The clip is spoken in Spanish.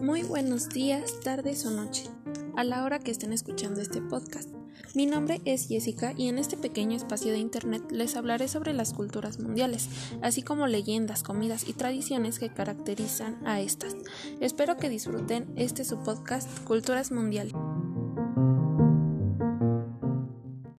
Muy buenos días, tardes o noche, a la hora que estén escuchando este podcast. Mi nombre es Jessica y en este pequeño espacio de internet les hablaré sobre las culturas mundiales, así como leyendas, comidas y tradiciones que caracterizan a estas. Espero que disfruten este su podcast Culturas Mundiales.